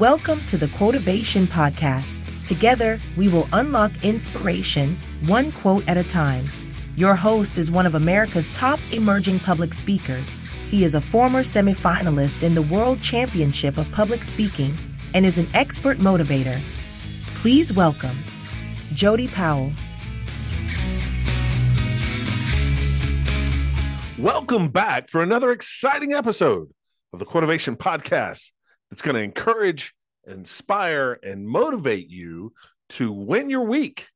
Welcome to the Quotivation Podcast. Together, we will unlock inspiration, one quote at a time. Your host is one of America's top emerging public speakers. He is a former semifinalist in the World Championship of Public Speaking and is an expert motivator. Please welcome Jody Powell. Welcome back for another exciting episode of the Quotivation Podcast that's going to encourage, inspire, and motivate you to win your week.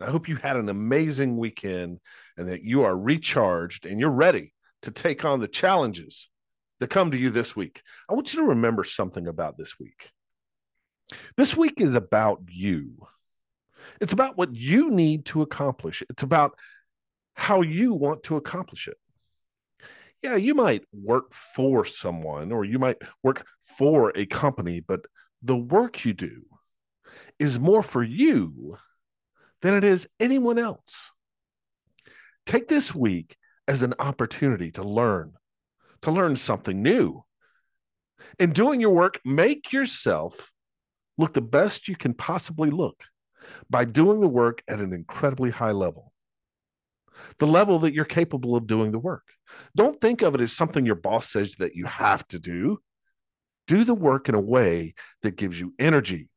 I hope you had an amazing weekend and that you are recharged and you're ready to take on the challenges that come to you this week. I want you to remember something about this week. This week is about you. It's about what you need to accomplish. It's about how you want to accomplish it yeah, you might work for someone or you might work for a company, but the work you do is more for you than it is anyone else. Take this week as an opportunity to learn, to learn something new. In doing your work, make yourself look the best you can possibly look by doing the work at an incredibly high level the level that you're capable of doing the work. Don't think of it as something your boss says that you have to do. Do the work in a way that gives you energy,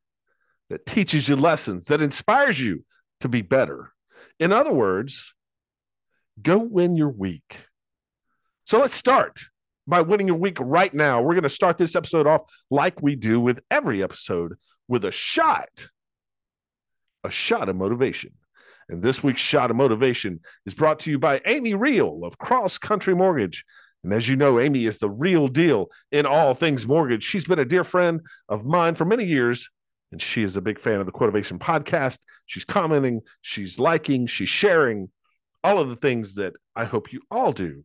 that teaches you lessons, that inspires you to be better. In other words, go win your week. So let's start by winning your week right now. We're going to start this episode off like we do with every episode with a shot, a shot of motivation. And this week's shot of motivation is brought to you by Amy Reihl of Cross Country Mortgage. And as you know, Amy is the real deal in all things mortgage. She's been a dear friend of mine for many years, and she is a big fan of the Quotivation podcast. She's commenting, she's liking, she's sharing all of the things that I hope you all do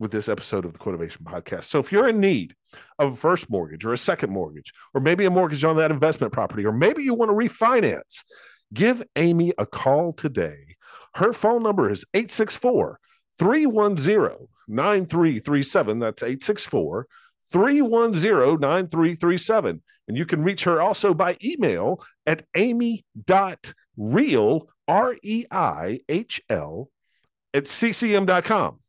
with this episode of the Quotivation podcast. So if you're in need of a first mortgage or a second mortgage, or maybe a mortgage on that investment property, or maybe you want to refinance, Give Amy a call today. Her phone number is 864 310 9337. That's 864 310 9337. And you can reach her also by email at amy.reihl, R E I H L, at ccm.com.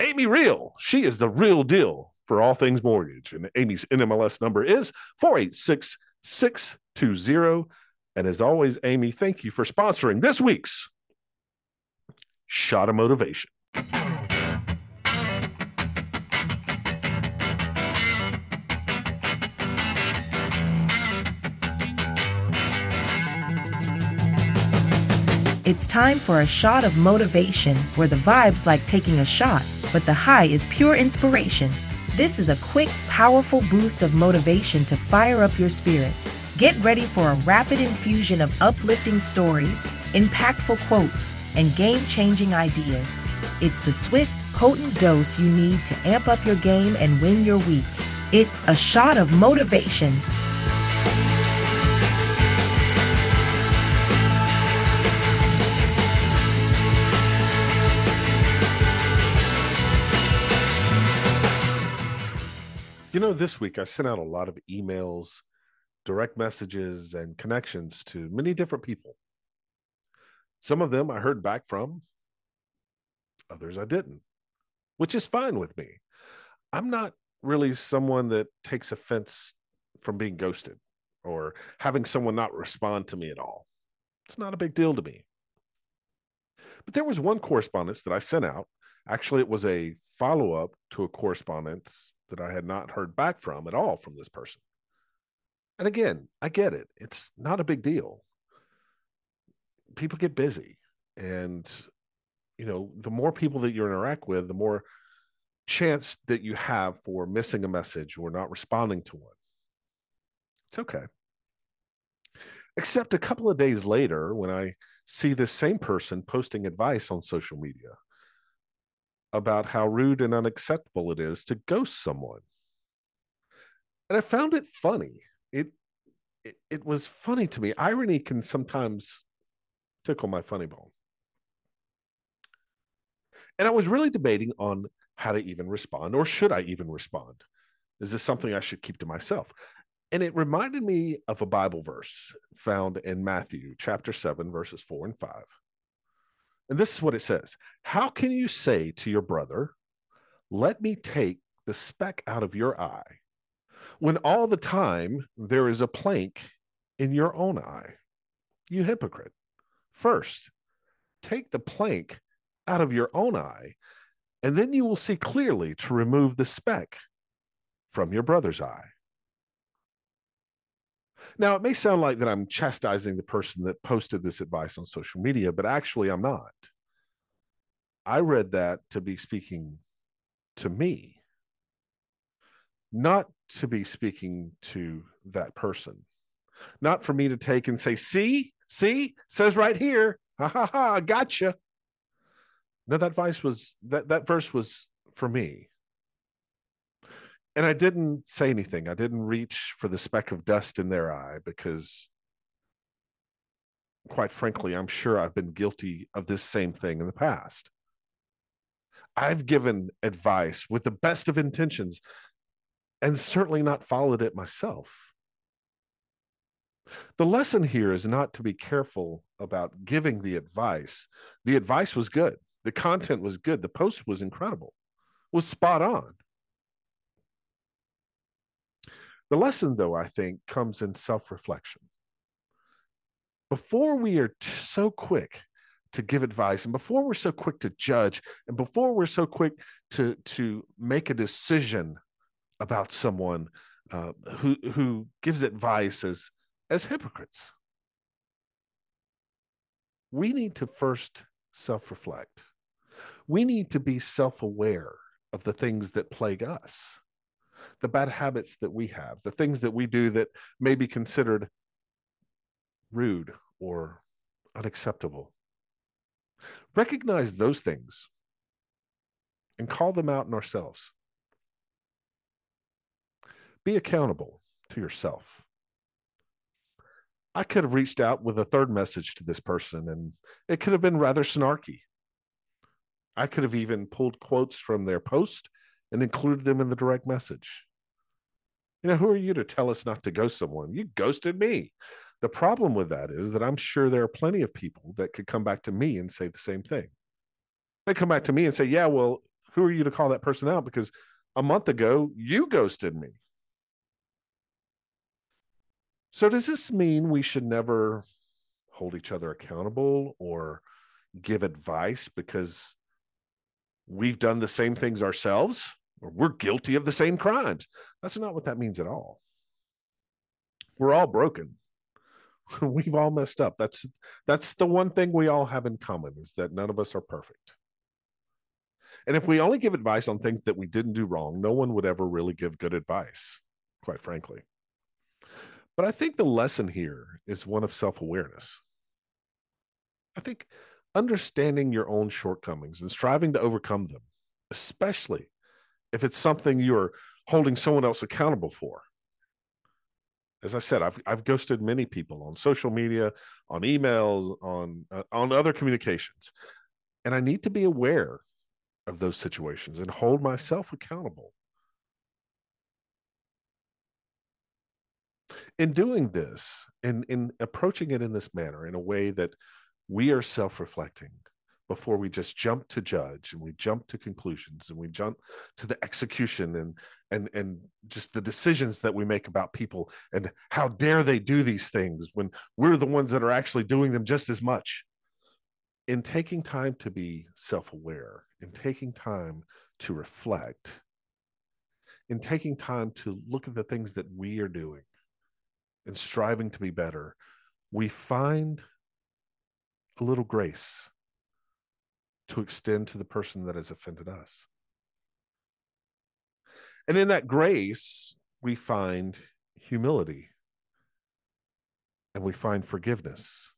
Amy Reihl, she is the real deal for all things mortgage. And Amy's NMLS number is 486 620 and as always, Amy, thank you for sponsoring this week's Shot of Motivation. It's time for a shot of motivation where the vibe's like taking a shot, but the high is pure inspiration. This is a quick, powerful boost of motivation to fire up your spirit. Get ready for a rapid infusion of uplifting stories, impactful quotes, and game changing ideas. It's the swift, potent dose you need to amp up your game and win your week. It's a shot of motivation. You know, this week I sent out a lot of emails direct messages and connections to many different people. Some of them I heard back from, others I didn't, which is fine with me. I'm not really someone that takes offense from being ghosted or having someone not respond to me at all. It's not a big deal to me. But there was one correspondence that I sent out. Actually, it was a follow up to a correspondence that I had not heard back from at all from this person. And again, I get it. It's not a big deal. People get busy. And, you know, the more people that you interact with, the more chance that you have for missing a message or not responding to one. It's okay. Except a couple of days later, when I see this same person posting advice on social media about how rude and unacceptable it is to ghost someone. And I found it funny it, it was funny to me. Irony can sometimes tickle my funny bone. And I was really debating on how to even respond, or should I even respond? Is this something I should keep to myself? And it reminded me of a Bible verse found in Matthew chapter 7, verses 4 and 5. And this is what it says How can you say to your brother, Let me take the speck out of your eye, when all the time there is a plank in your own eye? You hypocrite. First, take the plank out of your own eye, and then you will see clearly to remove the speck from your brother's eye. Now, it may sound like that I'm chastising the person that posted this advice on social media, but actually, I'm not. I read that to be speaking to me, not to be speaking to that person, not for me to take and say, see, see, says right here, ha ha ha, gotcha. No, that advice was that that verse was for me and I didn't say anything. I didn't reach for the speck of dust in their eye because, quite frankly, I'm sure I've been guilty of this same thing in the past. I've given advice with the best of intentions and certainly not followed it myself. The lesson here is not to be careful about giving the advice. The advice was good, the content was good, the post was incredible, was spot on. The lesson, though, I think, comes in self reflection. Before we are t- so quick to give advice, and before we're so quick to judge, and before we're so quick to, to make a decision about someone uh, who, who gives advice as, as hypocrites, we need to first self reflect. We need to be self aware of the things that plague us the bad habits that we have, the things that we do that may be considered rude or unacceptable. Recognize those things and call them out in ourselves. Be accountable to yourself. I could have reached out with a third message to this person, and it could have been rather snarky. I could have even pulled quotes from their post and included them in the direct message. You know, who are you to tell us not to ghost someone? You ghosted me. The problem with that is that I'm sure there are plenty of people that could come back to me and say the same thing. They come back to me and say, Yeah, well, who are you to call that person out? Because a month ago, you ghosted me. So, does this mean we should never hold each other accountable or give advice because we've done the same things ourselves? or we're guilty of the same crimes. That's not what that means at all. We're all broken. We've all messed up. That's that's the one thing we all have in common is that none of us are perfect. And if we only give advice on things that we didn't do wrong, no one would ever really give good advice, quite frankly. But I think the lesson here is one of self awareness. I think understanding your own shortcomings and striving to overcome them, especially if it's something you're holding someone else accountable for. As I said, I've I've ghosted many people on social media, on emails, on uh, on other communications, and I need to be aware of those situations and hold myself accountable. In doing this, in in approaching it in this manner, in a way that we are self-reflecting, before we just jump to judge and we jump to conclusions and we jump to the execution and and and just the decisions that we make about people and how dare they do these things when we're the ones that are actually doing them just as much. In taking time to be self-aware in taking time to reflect in taking time to look at the things that we are doing and striving to be better we find a little grace to extend to the person that has offended us. And in that grace, we find humility and we find forgiveness.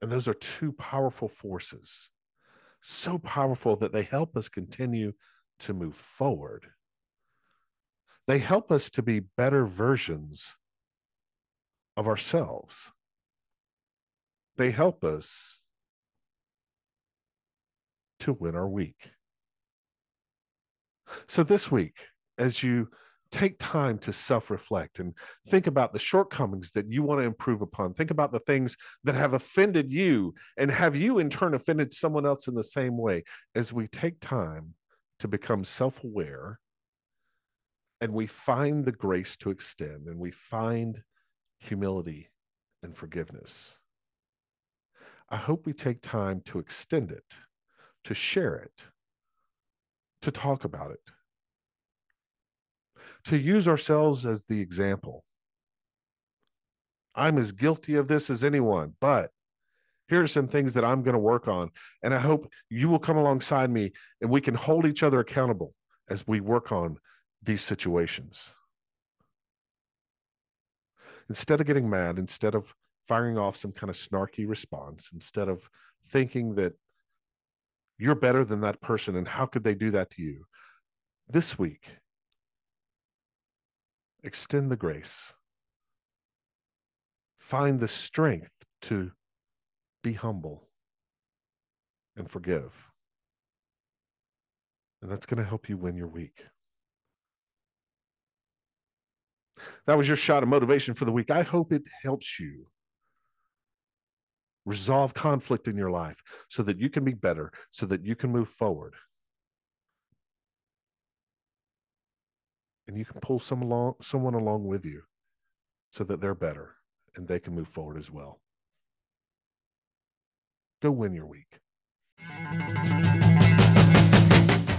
And those are two powerful forces, so powerful that they help us continue to move forward. They help us to be better versions of ourselves. They help us to win our week. So this week, as you take time to self reflect and think about the shortcomings that you want to improve upon. Think about the things that have offended you and have you in turn offended someone else in the same way as we take time to become self aware and we find the grace to extend and we find humility and forgiveness. I hope we take time to extend it, to share it, to talk about it to use ourselves as the example. I'm as guilty of this as anyone, but here are some things that I'm going to work on. And I hope you will come alongside me and we can hold each other accountable as we work on these situations. Instead of getting mad, instead of firing off some kind of snarky response, instead of thinking that you're better than that person and how could they do that to you, this week, extend the grace. Find the strength to be humble and forgive. And that's going to help you win your week. That was your shot of motivation for the week. I hope it helps you resolve conflict in your life so that you can be better, so that you can move forward. and you can pull some along someone along with you so that they're better and they can move forward as well go win your week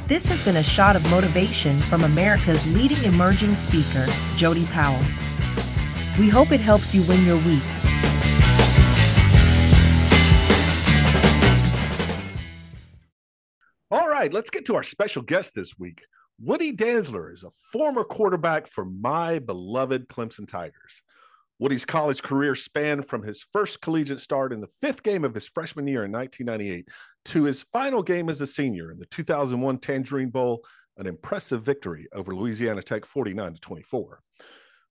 this has been a shot of motivation from america's leading emerging speaker jody powell. We hope it helps you win your week. All right let's get to our special guest this week. Woody Dantzler is a former quarterback for my beloved Clemson Tigers. Woody's college career spanned from his first collegiate start in the fifth game of his freshman year in 1998 to his final game as a senior in the 2001 Tangerine Bowl, an impressive victory over Louisiana Tech 49 to 24.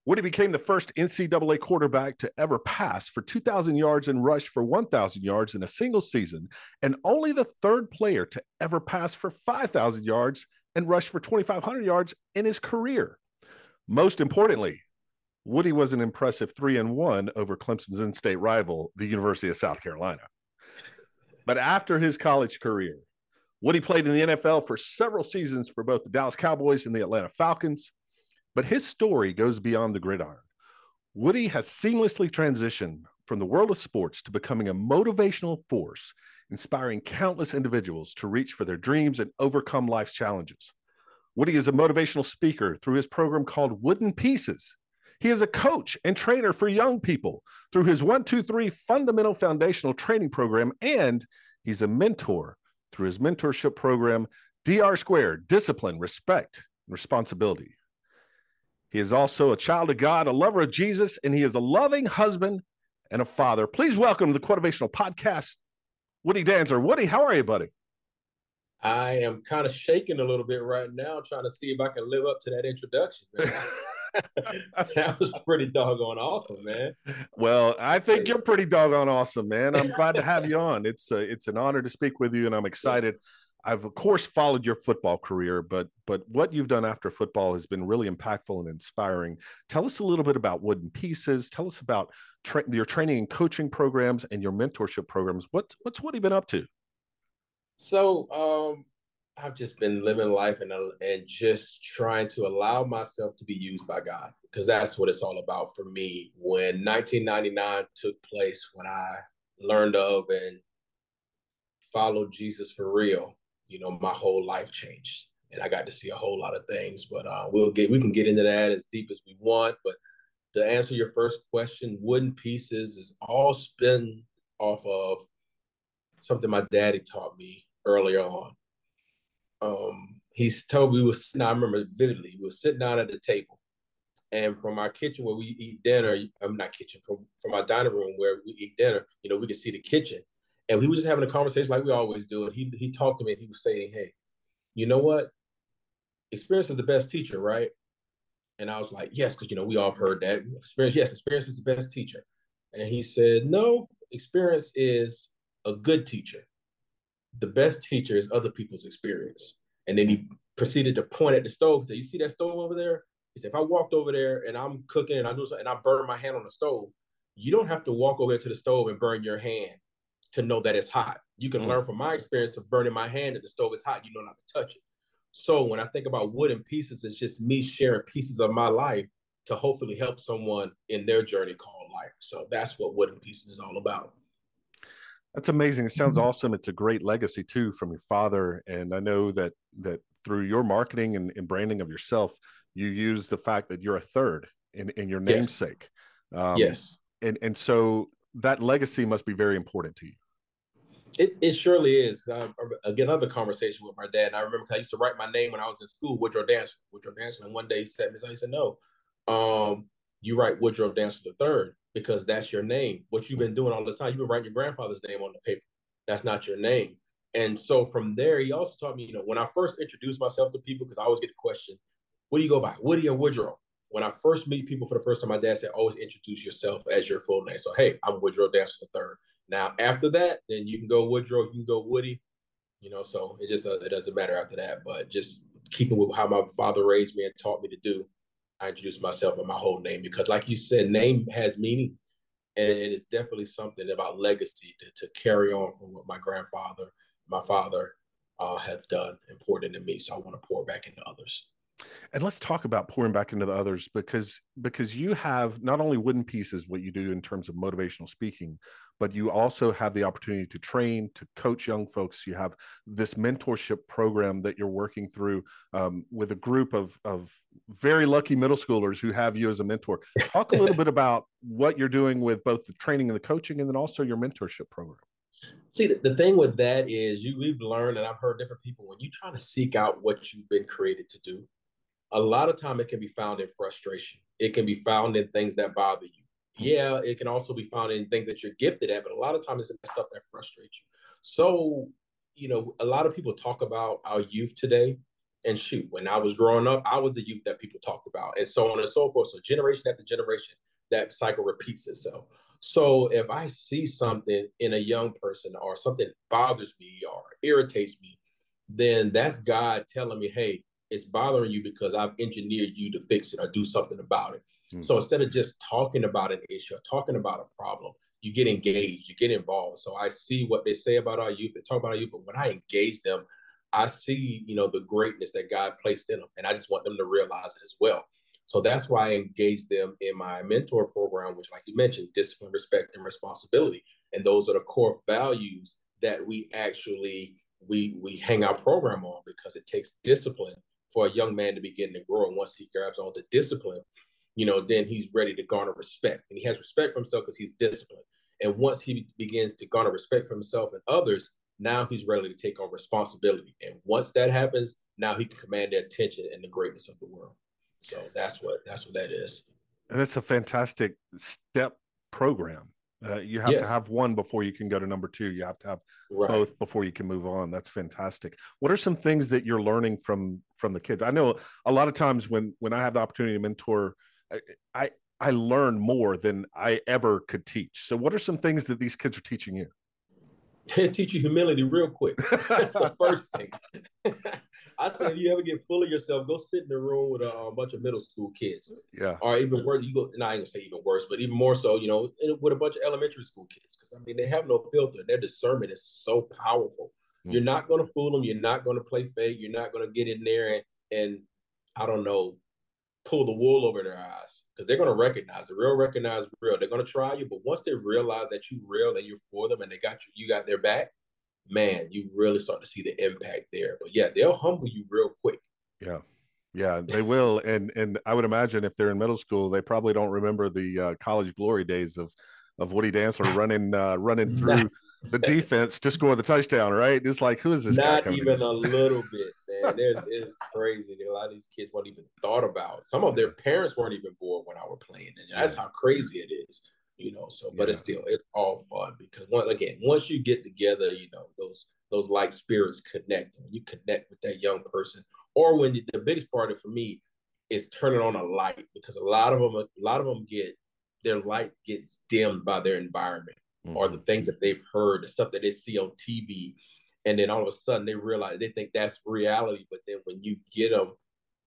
Woody became the first NCAA quarterback to ever pass for 2,000 yards and rush for 1,000 yards in a single season, and only the third player to ever pass for 5,000 yards and rush for 2,500 yards in his career. Most importantly, Woody was an impressive three and one over Clemson's in state rival, the University of South Carolina. But after his college career, Woody played in the NFL for several seasons for both the Dallas Cowboys and the Atlanta Falcons. But his story goes beyond the gridiron. Woody has seamlessly transitioned from the world of sports to becoming a motivational force inspiring countless individuals to reach for their dreams and overcome life's challenges. Woody is a motivational speaker through his program called Wooden Pieces. He is a coach and trainer for young people through his 123 fundamental foundational training program, and he's a mentor through his mentorship program, DR Squared Discipline, Respect, and Responsibility. He is also a child of God, a lover of Jesus, and he is a loving husband and a father. Please welcome the Quotivational Podcast, Woody Dantzler. Woody, how are you, buddy? I am kind of shaking a little bit right now, trying to see if I can live up to that introduction. that was pretty doggone awesome, man. Well, I think you're pretty doggone awesome, man. I'm glad to have you on. It's a, it's an honor to speak with you, and I'm excited. Yes. I've of course followed your football career, but but what you've done after football has been really impactful and inspiring. Tell us a little bit about Wooden Pieces. Tell us about tra- your training and coaching programs and your mentorship programs. What what's what Woody been up to? So um, I've just been living life and uh, and just trying to allow myself to be used by God because that's what it's all about for me. When 1999 took place, when I learned of and followed Jesus for real, you know, my whole life changed, and I got to see a whole lot of things. But uh, we'll get we can get into that as deep as we want. But to answer your first question, wooden pieces is all spin off of something my daddy taught me earlier on. Um, he's told me we was sitting, I remember vividly, we were sitting down at the table. And from our kitchen where we eat dinner, I'm not kitchen, from, from our dining room where we eat dinner, you know, we could see the kitchen. And we were just having a conversation like we always do. And he he talked to me and he was saying, Hey, you know what? Experience is the best teacher, right? And I was like, Yes, because you know, we all heard that. Experience, yes, experience is the best teacher. And he said, No, experience is a good teacher. The best teacher is other people's experience. And then he proceeded to point at the stove. And say, you see that stove over there? He said, if I walked over there and I'm cooking and I do something and I burn my hand on the stove, you don't have to walk over to the stove and burn your hand to know that it's hot. You can mm. learn from my experience of burning my hand that the stove is hot. You know not have to touch it. So when I think about wooden pieces, it's just me sharing pieces of my life to hopefully help someone in their journey called life. So that's what wooden pieces is all about. That's amazing. It sounds mm-hmm. awesome. It's a great legacy too from your father. And I know that that through your marketing and, and branding of yourself, you use the fact that you're a third in, in your namesake. Yes. Um, yes. And and so that legacy must be very important to you. It, it surely is. Uh, again, another conversation with my dad. I remember I used to write my name when I was in school, Woodrow Dantzler, Woodrow Dantzler. And one day he said, "He said, no, um, you write Woodrow Dantzler the third because that's your name. What you've been doing all this time, you've been writing your grandfather's name on the paper. That's not your name. And so from there, he also taught me, you know, when I first introduced myself to people, because I always get the question, what do you go by? Woody or Woodrow? When I first meet people for the first time, my dad said, always introduce yourself as your full name. So, hey, I'm Woodrow Dantzler the third. Now, after that, then you can go Woodrow, you can go Woody, you know, so it just, uh, it doesn't matter after that, but just keeping with how my father raised me and taught me to do, I introduced myself with my whole name because, like you said, name has meaning, and it is definitely something about legacy to, to carry on from what my grandfather, my father, uh, have done and important to me. So I want to pour back into others. And let's talk about pouring back into the others because because you have not only wooden pieces what you do in terms of motivational speaking, but you also have the opportunity to train, to coach young folks. You have this mentorship program that you're working through um, with a group of, of very lucky middle schoolers who have you as a mentor. Talk a little bit about what you're doing with both the training and the coaching, and then also your mentorship program. See, the, the thing with that is you we've learned, and I've heard different people when you try to seek out what you've been created to do, a lot of time it can be found in frustration. It can be found in things that bother you yeah, it can also be found in things that you're gifted at, but a lot of times it's stuff that frustrates you. So, you know, a lot of people talk about our youth today. And shoot, when I was growing up, I was the youth that people talked about, and so on and so forth. So, generation after generation, that cycle repeats itself. So, if I see something in a young person or something bothers me or irritates me, then that's God telling me, hey, it's bothering you because I've engineered you to fix it or do something about it. Mm-hmm. So instead of just talking about an issue or talking about a problem, you get engaged, you get involved. So I see what they say about our youth, they talk about our youth, but when I engage them, I see, you know, the greatness that God placed in them. And I just want them to realize it as well. So that's why I engage them in my mentor program, which, like you mentioned, discipline, respect, and responsibility. And those are the core values that we actually we we hang our program on because it takes discipline for a young man to begin to grow. And once he grabs onto discipline, you know, then he's ready to garner respect. And he has respect for himself because he's disciplined. And once he begins to garner respect for himself and others, now he's ready to take on responsibility. And once that happens, now he can command the attention and the greatness of the world. So that's what that's what that is. And that's a fantastic step program. Uh, you have yes. to have one before you can go to number two. You have to have right. both before you can move on. That's fantastic. What are some things that you're learning from from the kids? I know a lot of times when when I have the opportunity to mentor I I learn more than I ever could teach. So, what are some things that these kids are teaching you? They teach you humility real quick. That's the first thing. I say, if you ever get full of yourself, go sit in the room with a, a bunch of middle school kids. Yeah. Or even worse, you go. Not even say even worse, but even more so, you know, with a bunch of elementary school kids, because I mean, they have no filter. Their discernment is so powerful. Mm-hmm. You're not going to fool them. You're not going to play fake. You're not going to get in there and and I don't know, pull the wool over their eyes because they're going to recognize the real recognize real they're going to try you but once they realize that you real and you're for them and they got you you got their back man you really start to see the impact there. But yeah they'll humble you real quick. Yeah. Yeah they will. And and i would imagine if they're in middle school they probably don't remember the uh, college glory days of of Woody Dantzler running uh, running through the defense to score the touchdown, right? It's like who is this? Not even in? a little bit, man. There's, it's crazy. A lot of these kids weren't even thought about. Some of their parents weren't even born when I were playing, and that's how crazy it is. You know, so but yeah. it's still it's all fun because one again, once you get together, you know those those like spirits connect. When you connect with that young person, or when you, the biggest part of for me is turning on a light because a lot of them a lot of them get their light gets dimmed by their environment mm-hmm. or the things that they've heard, the stuff that they see on TV. And then all of a sudden they realize they think that's reality. But then when you get them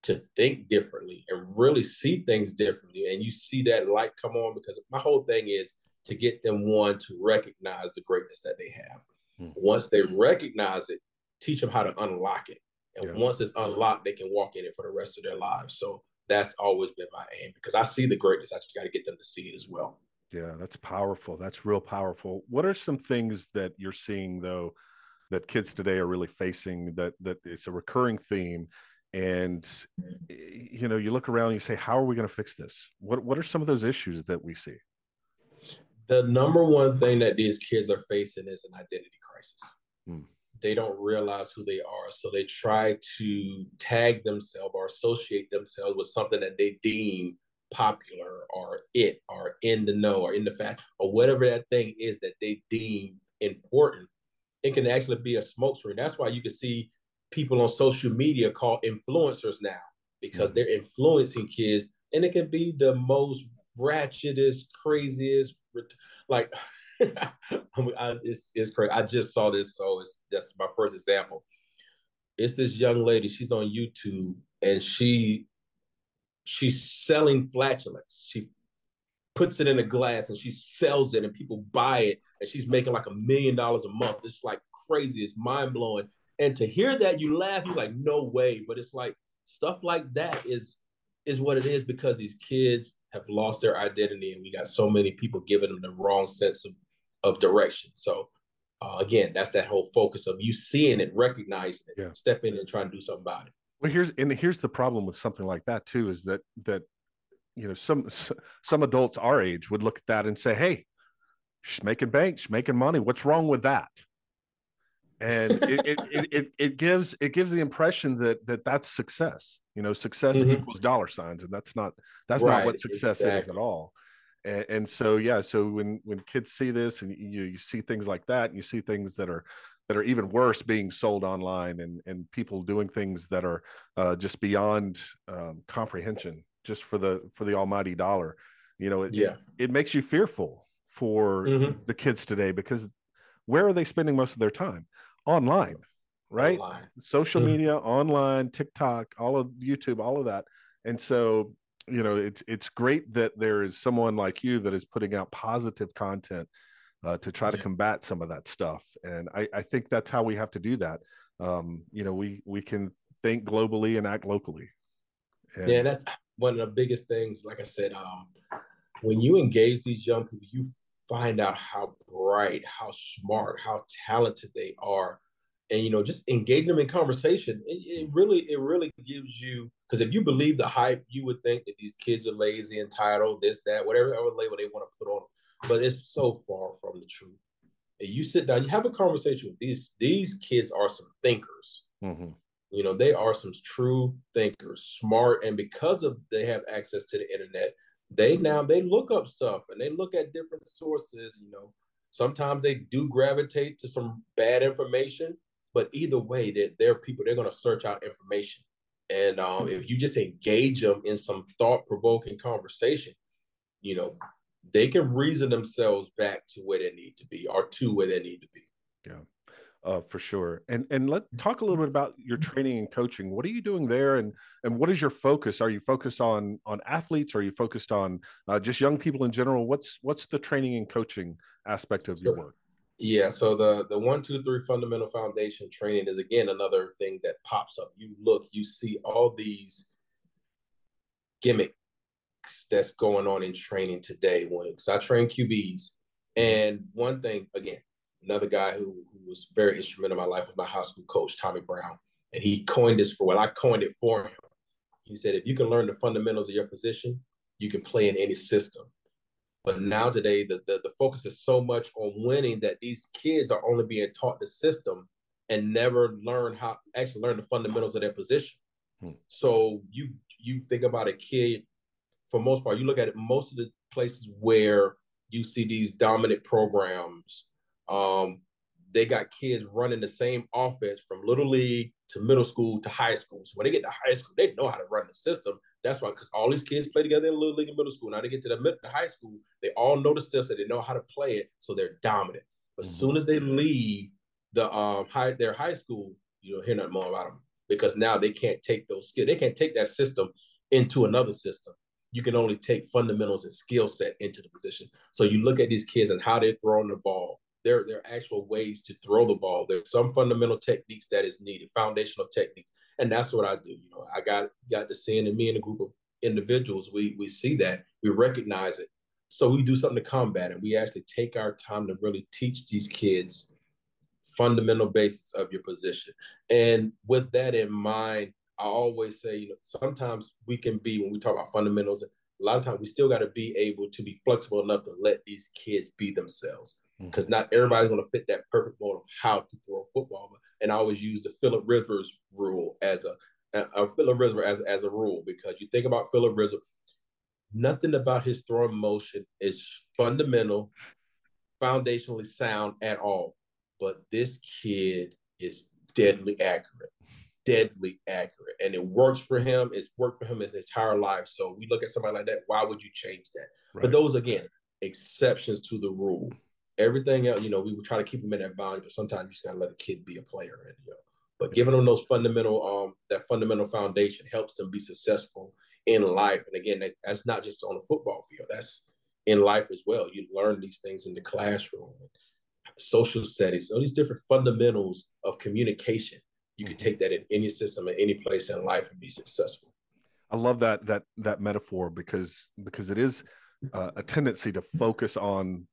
to think differently and really see things differently. And you see that light come on because my whole thing is to get them one to recognize the greatness that they have. Hmm. Once they recognize it, teach them how to unlock it. And yeah. once it's unlocked, they can walk in it for the rest of their lives. So that's always been my aim because I see the greatness. I just got to get them to see it as well. Yeah, that's powerful. That's real powerful. What are some things that you're seeing though that kids today are really facing that that it's a recurring theme and you know you look around and you say how are we going to fix this what what are some of those issues that we see the number one thing that these kids are facing is an identity crisis hmm. They don't realize who they are. So they try to tag themselves or associate themselves with something that they deem popular or it or in the know or in the fact or whatever that thing is that they deem important. It can actually be a smokescreen that's why you can see people on social media call influencers now because mm-hmm. they're influencing kids and it can be the most ratchetest craziest like I, it's, it's crazy. I just saw this so it's just my first example. It's this young lady she's on youtube and she she's selling flatulence. She puts it in a glass and she sells it and people buy it and she's making like a million dollars a month. It's like crazy. It's mind-blowing. And to hear that, you laugh. You're like, no way. But it's like stuff like that is is what it is because these kids have lost their identity, and we got so many people giving them the wrong sense of of direction. So uh, again, that's that whole focus of you seeing it, recognizing it, yeah. step in and try to do something about it. Well, here's and here's the problem with something like that too is that that you know some some adults our age would look at that and say, "Hey, she's making bank, she's making money. What's wrong with that?" and it, it, it, it, gives it gives the impression that that that's success you know success mm-hmm. equals dollar signs and that's not that's right, not what success exactly. is at all and, and, so yeah so when when kids see this and you you see things like that and you see things that are that are even worse being sold online and and people doing things that are uh, just beyond um, comprehension just for the for the almighty dollar you know it, yeah it, it makes you fearful for mm-hmm. the kids today because where are they spending most of their time online, right? Online. Social mm-hmm. media, online, TikTok, all of YouTube, all of that. And so, you know, it's it's great that there is someone like you that is putting out positive content uh, to try yeah. to combat some of that stuff. And I, I think that's how we have to do that. Um, you know, we we can think globally and act locally. And, yeah, that's one of the biggest things. Like I said, um, when you engage these young people, you find out how bright, how smart, how talented they are, and you know, just engage them in conversation. It, it really, it really gives you because if you believe the hype, you would think that these kids are lazy, entitled, this, that, whatever label they want to put on them. But it's so far from the truth. And you sit down, you have a conversation with these. These kids are some thinkers. Mm-hmm. You know, they are some true thinkers, smart, and because of they have access to the internet, they now they look up stuff and they look at different sources you know sometimes they do gravitate to some bad information but either way they're, they're people they're going to search out information and um, if you just engage them in some thought-provoking conversation you know they can reason themselves back to where they need to be or to where they need to be yeah uh, for sure. And and let talk a little bit about your training and coaching. What are you doing there, and and what is your focus? Are you focused on on athletes? Or are you focused on uh, just young people in general? What's what's the training and coaching aspect of your work? Yeah, so the the one two three fundamental foundation training is again another thing that pops up. You look, you see all these gimmicks that's going on in training today. When I train QBs, and one thing again, another guy who, who was very instrumental in my life was my high school coach, Tommy Brown. And he coined this for, well, I coined it for him. He said, if you can learn the fundamentals of your position, you can play in any system. But now today, the, the, the focus is so much on winning that these kids are only being taught the system and never learn how actually learn the fundamentals of their position. Hmm. So you you think about a kid, for most part, you look at it, most of the places where you see these dominant programs um, they got kids running the same offense from little league to middle school to high school. So when they get to high school, they know how to run the system. That's why, because all these kids play together in little league and middle school. Now they get to the, mid- the high school, they all know the system, they know how to play it, so they're dominant. But as mm-hmm. soon as they leave the um high their high school, you don't hear nothing more about them. because now they can't take those skills. They can't take that system into another system. You can only take fundamentals and skill set into the position. So you look at these kids and how they're throwing the ball. There, there are actual ways to throw the ball. There's some fundamental techniques that is needed, foundational techniques, and that's what I do. You know, I got got to seeing in me and a group of individuals. We we see that, we recognize it, so we do something to combat it. We actually take our time to really teach these kids fundamental basis of your position. And with that in mind, I always say, you know, sometimes we can be when we talk about fundamentals. A lot of times we still got to be able to be flexible enough to let these kids be themselves because not everybody's going to fit that perfect mold of how to throw a football. And I always use the Philip Rivers rule as a, a, a Philip Rivers as, as a rule because you think about Philip Rivers, nothing about his throwing motion is fundamental, foundationally sound at all. But this kid is deadly accurate deadly accurate and it works for him. It's worked for him his entire life. So we look at somebody like that. Why would you change that? Right. But those again, exceptions to the rule. Everything else, you know, we would try to keep them in that boundary, but sometimes you just gotta let a kid be a player. And you know, but giving them those fundamental, um, that fundamental foundation helps them be successful in life. And again, that, that's not just on the football field. That's in life as well. You learn these things in the classroom, social settings, all these different fundamentals of communication you can take that in any system in any place in life and be successful i love that that that metaphor because because it is uh, a tendency to focus on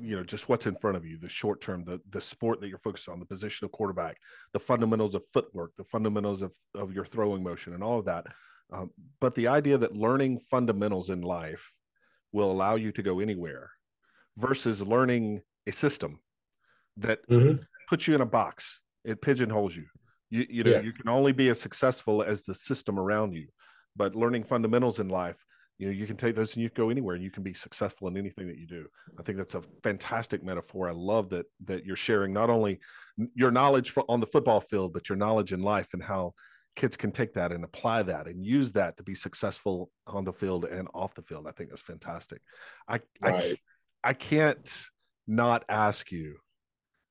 you know just what's in front of you the short term the the sport that you're focused on the position of quarterback the fundamentals of footwork the fundamentals of of your throwing motion and all of that um, but the idea that learning fundamentals in life will allow you to go anywhere versus learning a system that mm-hmm. puts you in a box it pigeonholes you. You you know you can only be as successful as the system around you. But learning fundamentals in life, you know, you can take those and you go anywhere and you can be successful in anything that you do. I think that's a fantastic metaphor. I love that that you're sharing not only your knowledge for, on the football field, but your knowledge in life and how kids can take that and apply that and use that to be successful on the field and off the field. I think that's fantastic. I right. I, I can't not ask you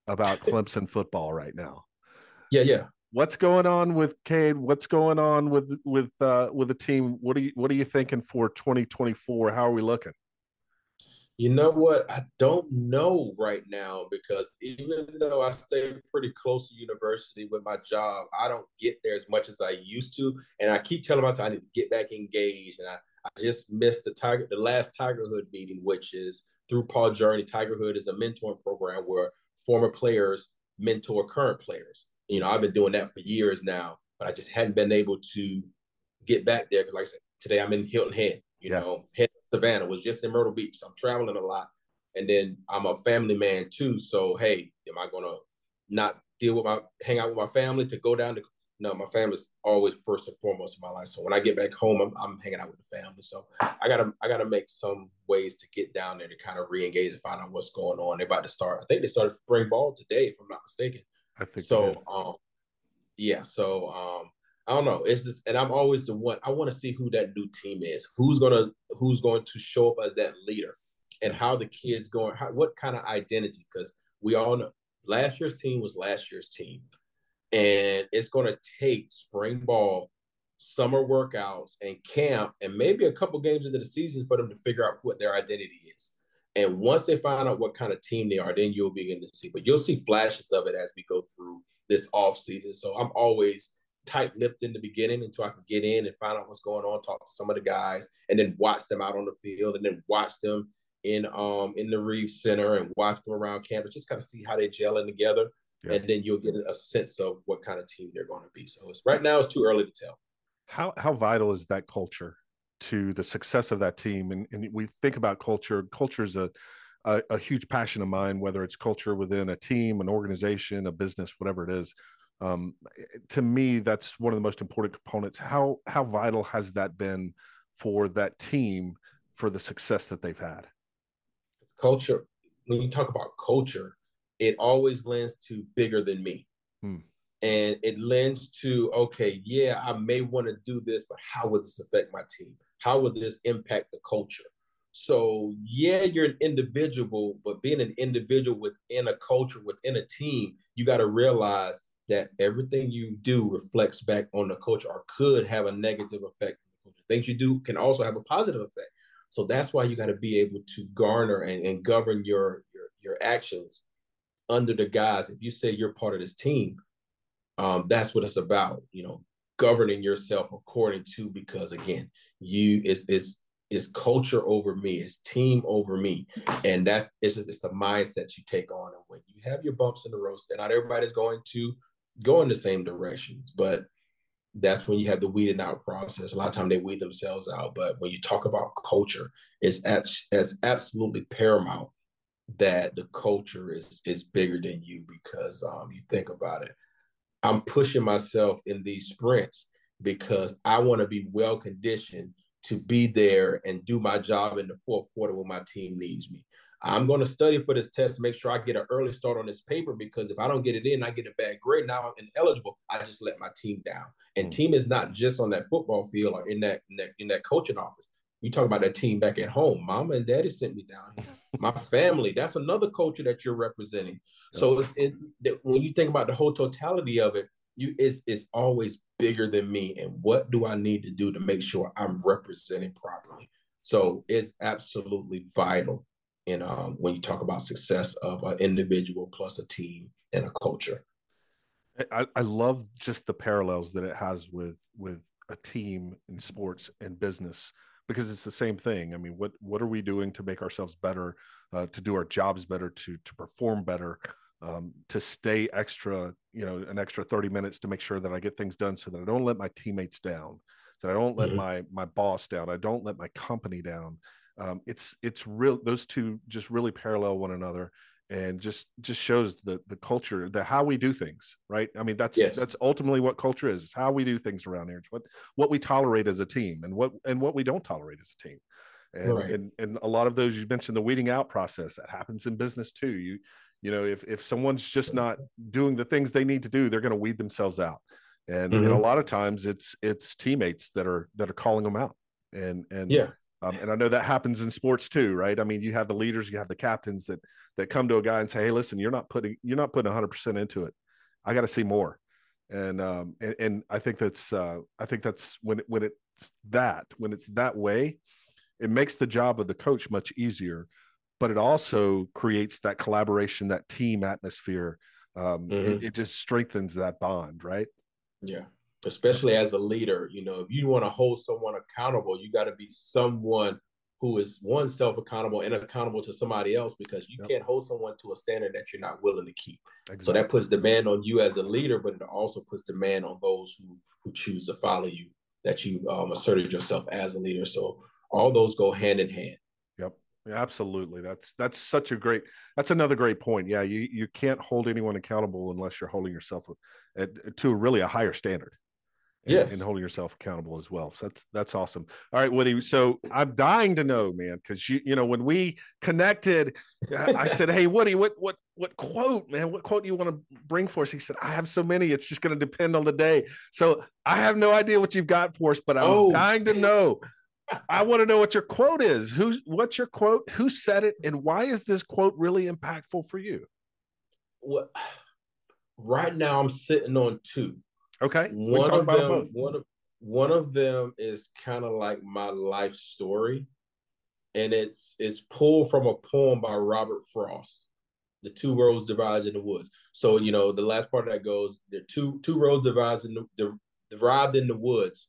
about Clemson football right now. Yeah, yeah. What's going on with Cade? What's going on with with uh, with the team? What are you What are you thinking for 2024? How are we looking? You know what? I don't know right now because even though I stay pretty close to university with my job, I don't get there as much as I used to. And I keep telling myself I need to get back engaged. And I, I just missed the Tiger, the last Tigerhood meeting, which is through PAW Journey. Tigerhood is a mentoring program where former players mentor current players. You know, I've been doing that for years now, but I just hadn't been able to get back there because, like I said, today I'm in Hilton Head. You yeah. know, Head Savannah was just in Myrtle Beach. So I'm traveling a lot, and then I'm a family man too. So hey, am I gonna not deal with my hang out with my family to go down to no, my family's always first and foremost in my life. So when I get back home, I'm, I'm hanging out with the family. So I gotta I gotta make some ways to get down there to kind of re-engage and find out what's going on. They're about to start. I think they started spring ball today, if I'm not mistaken. I think so. Um, yeah. So um, I don't know. It's just, and I'm always the one. I want to see who that new team is. Who's gonna Who's going to show up as that leader, and how the kids going. How, what kind of identity? Because we all know last year's team was last year's team and it's going to take spring ball, summer workouts, and camp, and maybe a couple games into the season for them to figure out what their identity is. And once they find out what kind of team they are, then you'll begin to see. But you'll see flashes of it as we go through this off season. So I'm always tight-lipped in the beginning until I can get in and find out what's going on, talk to some of the guys, and then watch them out on the field, and then watch them in um in the Reeve Center and watch them around campus, just kind of see how they're gelling together yeah. and then you'll get a sense of what kind of team they're going to be. So right now, it's too early to tell. How how vital is that culture to the success of that team? And, and we think about culture. Culture is a, a, a huge passion of mine, whether it's culture within a team, an organization, a business, whatever it is. Um, to me, that's one of the most important components. How how vital has that been for that team for the success that they've had? Culture. When you talk about culture, it always lends to bigger than me. Hmm. And it lends to, okay, yeah, I may want to do this, but how would this affect my team? How would this impact the culture? So, yeah, you're an individual, but being an individual within a culture, within a team, you got to realize that everything you do reflects back on the culture or could have a negative effect. Things you do can also have a positive effect. So that's why you got to be able to garner and, and govern your, your your actions under the guise. If you say you're part of this team, um, that's what it's about. You know, governing yourself according to because again, you is is is culture over me, it's team over me, and that's it's just it's a mindset you take on. And when you have your bumps in the road, and not everybody's going to go in the same directions, but that's when you have the weeding out process. A lot of time they weed themselves out, but when you talk about culture, it's as, as absolutely paramount that the culture is is bigger than you because um, you think about it. I'm pushing myself in these sprints because I want to be well conditioned to be there and do my job in the fourth quarter when my team needs me. I'm going to study for this test to make sure I get an early start on this paper because if I don't get it in, I get a bad grade. Now I'm ineligible. I just let my team down. And mm. team is not just on that football field or in that in that, in that coaching office. You talk about that team back at home. Mama and daddy sent me down here. My family. That's another culture that you're representing. So it's, it, when you think about the whole totality of it, you it's it's always bigger than me. And what do I need to do to make sure I'm represented properly? So it's absolutely vital in um, when you talk about success of an individual plus a team and a culture. I, I love just the parallels that it has with with a team in sports and business because it's the same thing. I mean, what what are we doing to make ourselves better, uh, to do our jobs better, to to perform better, um, to stay extra, you know, an extra thirty minutes to make sure that I get things done, so that I don't let my teammates down, so I don't let mm-hmm. my my boss down, I don't let my company down, um, it's it's real those two just really parallel one another and just just shows the the culture the how we do things right? I mean that's yes. that's ultimately what culture is it's how we do things around here. It's what what we tolerate as a team and what and what we don't tolerate as a team. And right. and, and a lot of those you mentioned the weeding out process that happens in business too. You you know if if someone's just not doing the things they need to do they're going to weed themselves out. And, mm-hmm. and a lot of times it's it's teammates that are that are calling them out. And and yeah um, and I know that happens in sports too, right? I mean, you have the leaders, you have the captains that that come to a guy and say, "Hey, listen, you're not putting you're not putting 100 percent into it. I got to see more." And um, and, and I think that's uh, I think that's when it, when it's that when it's that way, it makes the job of the coach much easier, but it also creates that collaboration, that team atmosphere. Um, mm-hmm. it, it just strengthens that bond, right? Yeah especially as a leader, you know, if you want to hold someone accountable, you got to be someone who is one self accountable and accountable to somebody else because you yep. can't hold someone to a standard that you're not willing to keep. Exactly. So that puts demand on you as a leader, but it also puts demand on those who who choose to follow you that you um, asserted yourself as a leader. So all those go hand in hand. Yep. absolutely. That's that's such a great. That's another great point. Yeah, you you can't hold anyone accountable unless you're holding yourself at, to really a higher standard and, yes. and holding yourself accountable as well. So that's that's awesome. All right, Woody. So I'm dying to know, man, because you you know when we connected, uh, I said, "Hey, Woody, what what what quote, man? What quote do you want to bring for us?" He said, "I have so many. It's just going to depend on the day." So I have no idea what you've got for us, but I'm oh. dying to know. I want to know what your quote is. Who's what's your quote? Who said it, and why is this quote really impactful for you? What? Right now, I'm sitting on two. Okay. One of them, one of one of them is kind of like my life story, and it's it's pulled from a poem by Robert Frost. The two roads divide in the woods. So you know the last part of that goes: the two two roads divides in the, the derived in the woods.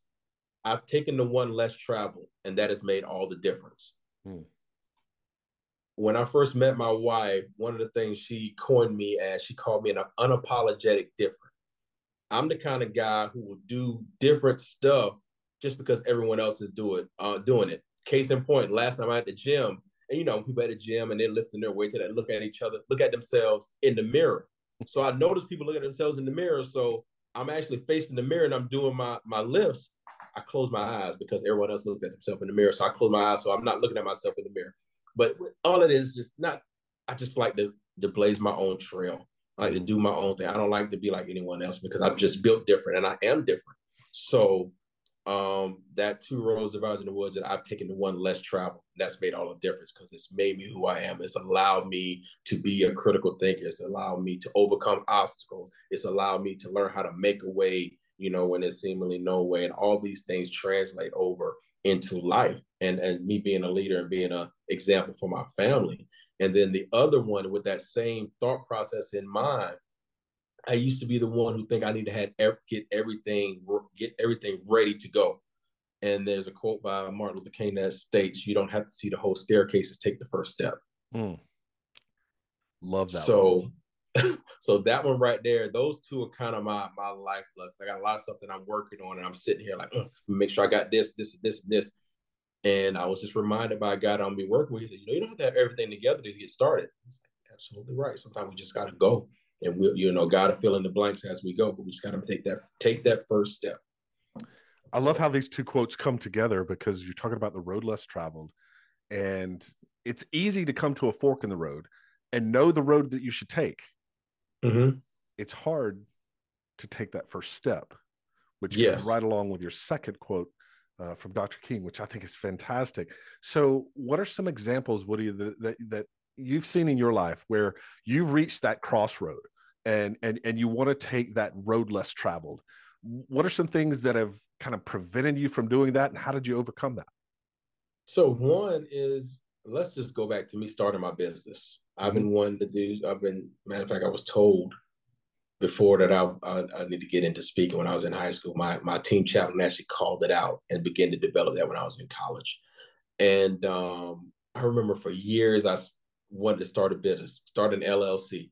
I've taken the one less traveled, and that has made all the difference. Hmm. When I first met my wife, one of the things she coined me as she called me an unapologetic different. I'm the kind of guy who will do different stuff just because everyone else is doing uh, doing it. Case in point, last time I at the gym, and you know, people at the gym and they're lifting their weights and they look at each other, look at themselves in the mirror. So I noticed people looking at themselves in the mirror. So I'm actually facing the mirror and I'm doing my my lifts. I close my eyes because everyone else looked at themselves in the mirror. So I close my eyes so I'm not looking at myself in the mirror. But all it is just not. I just like to to blaze my own trail. I like to do my own thing. I don't like to be like anyone else because I'm just built different and I am different. So um, that two roads divided in the woods that I've taken the one less travel. That's made all the difference because it's made me who I am. It's allowed me to be a critical thinker. It's allowed me to overcome obstacles. It's allowed me to learn how to make a way, you know, when there's seemingly no way. And all these things translate over into life. And and me being a leader and being an example for my family. And then the other one with that same thought process in mind I used to be the one who think I need to have get everything get everything ready to go. And there's a quote by Martin Luther King that states, "You don't have to see the whole staircase; take the first step." Mm. Love that. So, so that one right there, those two are kind of my my life lifeblood. I got a lot of stuff that I'm working on, and I'm sitting here like, make sure I got this, this, this, and this. And I was just reminded by a guy that I'm be working with. He said, "You know, you don't have to have everything together to get started." Absolutely right. Sometimes we just got to go and we, you know, got to fill in the blanks as we go. But we just got to take that take that first step. I love how these two quotes come together because you're talking about the road less traveled, and it's easy to come to a fork in the road and know the road that you should take. Mm-hmm. It's hard to take that first step, which yes. goes right along with your second quote uh, from Dr. King, which I think is fantastic. So, what are some examples, Woody, that, that, that you've seen in your life where you've reached that crossroad and and and you want to take that road less traveled what are some things that have kind of prevented you from doing that and how did you overcome that so one is let's just go back to me starting my business i've been mm-hmm. wanting to do i've been matter of fact i was told before that I, I, I need to get into speaking when i was in high school my, my team chaplain actually called it out and began to develop that when i was in college and um, i remember for years i wanted to start a business, start an LLC.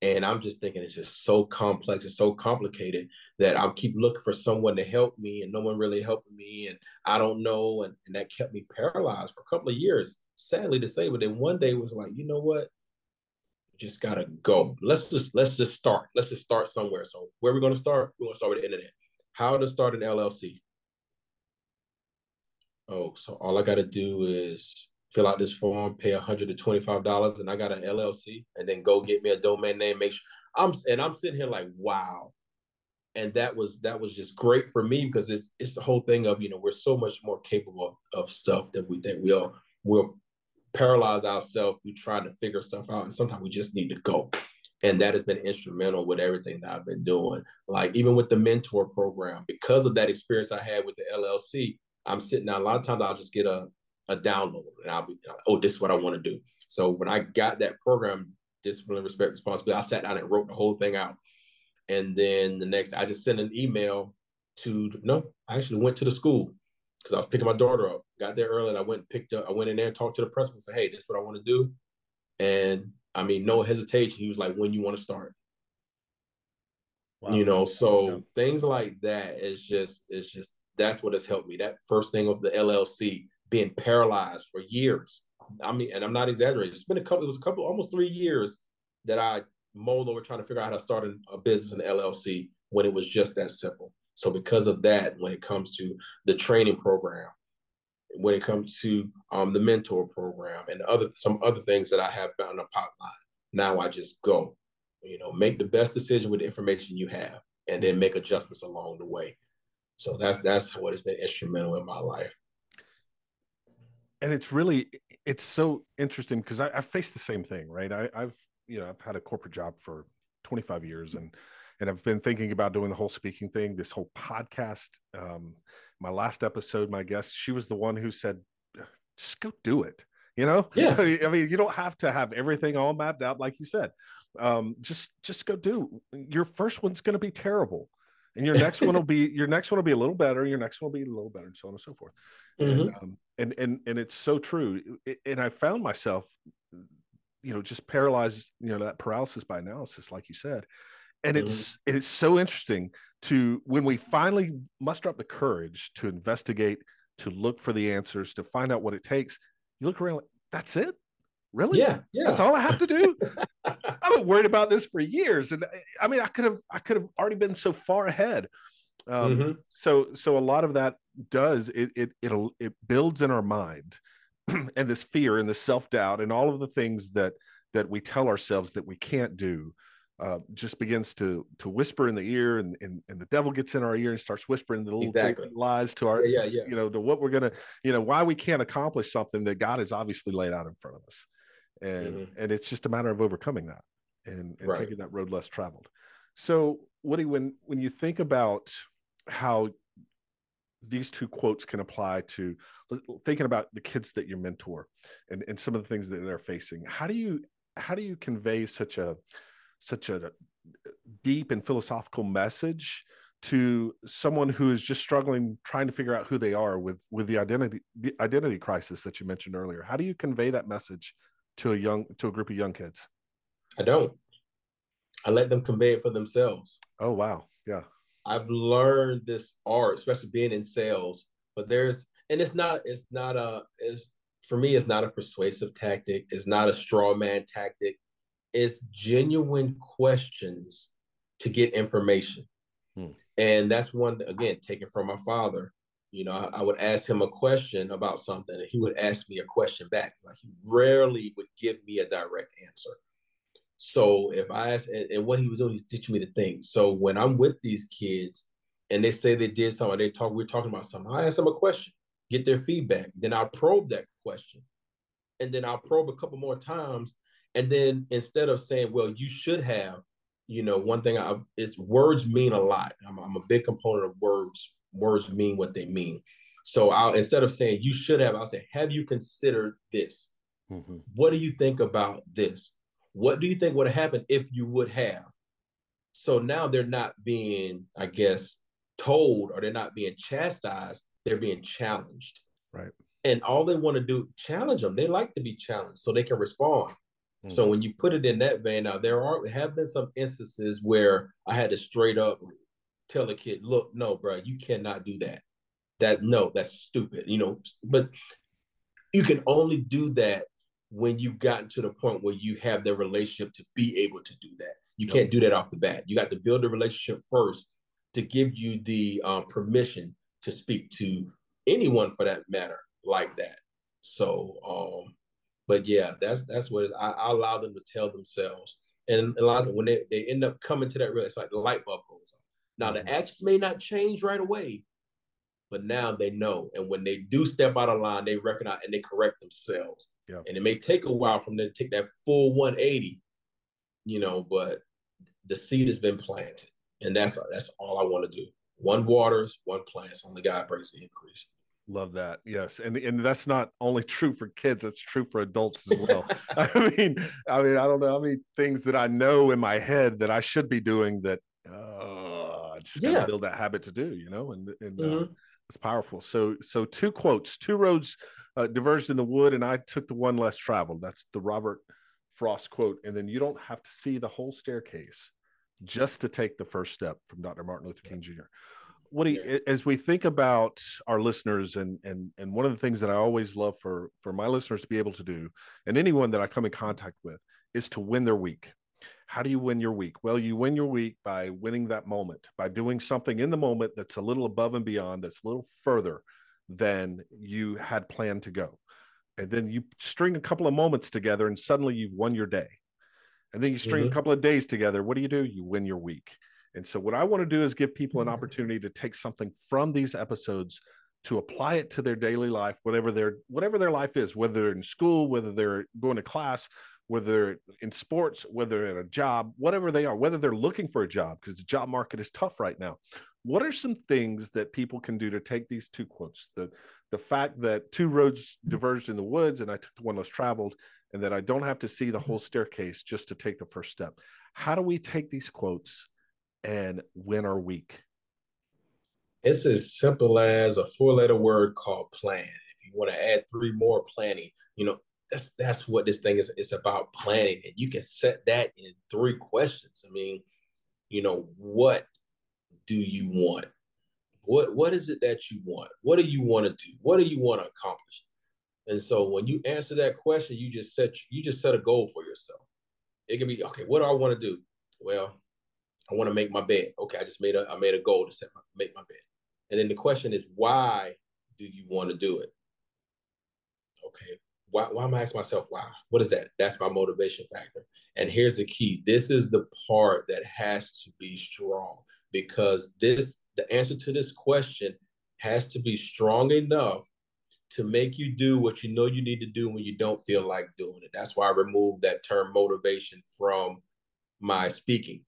And I'm just thinking it's just so complex and so complicated that I keep looking for someone to help me and no one really helping me. And I don't know. And, and that kept me paralyzed for a couple of years, sadly to say. But then one day was like, you know what? Just gotta go. Let's just let's just start. Let's just start somewhere. So where are we gonna start? We're gonna start with the internet. How to start an LLC. Oh, so all I gotta do is fill out this form, pay $125, and I got an LLC, and then go get me a domain name. Make sure I'm and I'm sitting here like, wow. And that was that was just great for me because it's it's the whole thing of you know we're so much more capable of stuff that we think we are we'll paralyze ourselves through trying to figure stuff out, and sometimes we just need to go. And that has been instrumental with everything that I've been doing. Like even with the mentor program, because of that experience I had with the LLC, I'm sitting down. A lot of times I'll just get a a download and I'll be, oh, this is what I want to do. So when I got that program, discipline, respect, responsibility, I sat down and wrote the whole thing out. And then the next, I just sent an email to, no, I actually went to the school because I was picking my daughter up. Got there early and I went and picked up, I went in there and talked to the principal and said, hey, this is what I want to do. And I mean, no hesitation. He was like, when you want to start. Wow. You know, so yeah. things like that is just, it's just, that's what has helped me. That first thing of the LLC, being paralyzed for years. I mean, and I'm not exaggerating. It's been a couple. It was a couple, almost three years that I mulled over trying to figure out how to start a business in LLC when it was just that simple. So because of that, when it comes to the training program, when it comes to um, the mentor program and other some other things that I have found a pipeline, now I just go. You know, make the best decision with the information you have, and then make adjustments along the way. So that's that's what has been instrumental in my life and it's really it's so interesting because I, I faced the same thing right I, i've you know i've had a corporate job for 25 years and and i've been thinking about doing the whole speaking thing this whole podcast um my last episode my guest she was the one who said just go do it you know? Yeah. I mean you don't have to have everything all mapped out like you said. Um just just go do your first one's going to be terrible and your next one will be your next one will be a little better your next one will be a little better and so on and so forth. Mm-hmm. and, um, and and and it's so true and i found myself you know just paralyzed you know that paralysis by analysis like you said and mm-hmm. it's it's so interesting to when we finally muster up the courage to investigate to look for the answers to find out what it takes you look around like that's it? Really? Yeah yeah. That's all i have to do? I've been worried about this for years and i mean i could have i could have already been so far ahead. Um, mm-hmm. so so a lot of that does it it it'll it builds in our mind and this fear and the self-doubt and all of the things that that we tell ourselves that we can't do uh, just begins to to whisper in the ear, and, and and the devil gets in our ear and starts whispering the little exactly. lies to our, yeah, yeah, yeah, you know, to what we're gonna, you know, why we can't accomplish something that God has obviously laid out in front of us, and mm-hmm. and it's just a matter of overcoming that and, and right. taking that road less traveled. So, Woody, when when you think about how these two quotes can apply to thinking about the kids that you mentor and, and some of the things that they're facing how do you how do you convey such a such a deep and philosophical message to someone who is just struggling trying to figure out who they are with with the identity the identity crisis that you mentioned earlier. How do you convey that message to a young to a group of young kids? I don't. I let them convey it for themselves. Oh wow. Yeah. I've learned this art especially being in sales but there's and it's not it's not a it's for me it's not a persuasive tactic. It's not a straw man tactic it's genuine questions to get information. Hmm. And that's one, again, taken from my father. You know, I, I, would ask him a question about something, and he would ask me a question back. Like he rarely would give me a direct answer. So if I ask, and, and what he was doing, he's teaching me to think. So when I'm with these kids and they say they did something, they talk, we're talking about something, I ask them a question, get their feedback. Then I'll probe that question. And then I'll probe a couple more times and then instead of saying, well, you should have, you know, one thing I is words mean a lot. I'm, I'm a big component of words. Words mean what they mean. So I'll instead of saying you should have, I'll say, have you considered this? Mm-hmm. What do you think about this? What do you think would have happened if you would have? So now they're not being, I guess, told or they're not being chastised, they're being challenged. Right. And all they want to do, challenge them. They like to be challenged so they can respond. Mm-hmm. So when you put it in that vein, now there are have been some instances where I had to straight up tell a kid, "Look, no, bro, you cannot do that. That no, that's stupid." You know, but you can only do that when you've gotten to the point where you have the relationship to be able to do that. You yep. can't do that off the bat. You got to build a relationship first to give you the um, permission to speak to anyone for that matter like that. So um, but yeah, that's that's what I, I, allow them to tell themselves. And a lot of when they, they end up coming to that real, it's like the light bulb goes on. Now mm-hmm. the actions may not change right away, but now they know. And when they do step out of line, they recognize and they correct themselves. Yeah. And it may take a while from them to take that full 180, you know, but the seed has been planted. And that's that's all I want to do. One waters, one plants, only God brings the increase. Love that. Yes. And and that's not only true for kids, it's true for adults as well. I mean, I mean, I don't know how many things that I know in my head that I should be doing that uh I just gotta yeah. build that habit to do, you know, and and uh, mm-hmm. uh, it's powerful. So so two quotes, two roads uh, diverged in the wood, and I took the one less traveled. That's the Robert Frost quote. And then you don't have to see the whole staircase just to take the first step from Dr. Martin Luther King Jr what do you, as we think about our listeners and and and one of the things that I always love for for my listeners to be able to do and anyone that I come in contact with is to win their week. How do you win your week? Well, you win your week by winning that moment, by doing something in the moment that's a little above and beyond, that's a little further than you had planned to go. And then you string a couple of moments together and suddenly you've won your day. And then you string mm-hmm. a couple of days together. What do you do? You win your week. And so, what I want to do is give people an mm-hmm. opportunity to take something from these episodes to apply it to their daily life, whatever their whatever their life is, whether they're in school, whether they're going to class, whether they're in sports, whether they're at a job, whatever they are, whether they're looking for a job because the job market is tough right now. What are some things that people can do to take these two quotes? The the fact that two roads diverged in the woods and I took the one less traveled, and that I don't have to see the whole staircase just to take the first step. How do we take these quotes and win our week? It's as simple as a four letter word called plan. If you want to add three more planning, you know, that's that's what this thing is. It's about planning. And you can set that in three questions. I mean, you know, what do you want? What what is it that you want? What do you want to do? What do you want to accomplish? And so when you answer that question, you just set you just set a goal for yourself. It can be okay. What do I want to do? Well, I want to make my bed. Okay, I just made a I made a goal to set my, make my bed. And then the question is, why do you want to do it? Okay, why, why am I asking myself, why? What is that? That's my motivation factor. And here's the key. This is the part that has to be strong because this the answer to this question has to be strong enough to make you do what you know you need to do when you don't feel like doing it. That's why I removed that term motivation from my speaking.